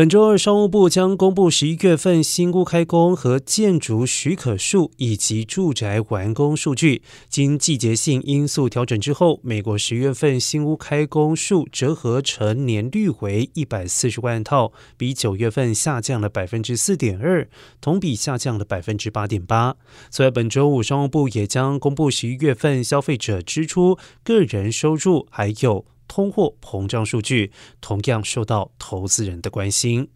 本周二，商务部将公布十一月份新屋开工和建筑许可数以及住宅完工数据。经季节性因素调整之后，美国十月份新屋开工数折合成年率为一百四十万套，比九月份下降了百分之四点二，同比下降了百分之八点八。此外，本周五商务部也将公布十一月份消费者支出、个人收入还有。通货膨胀数据同样受到投资人的关心。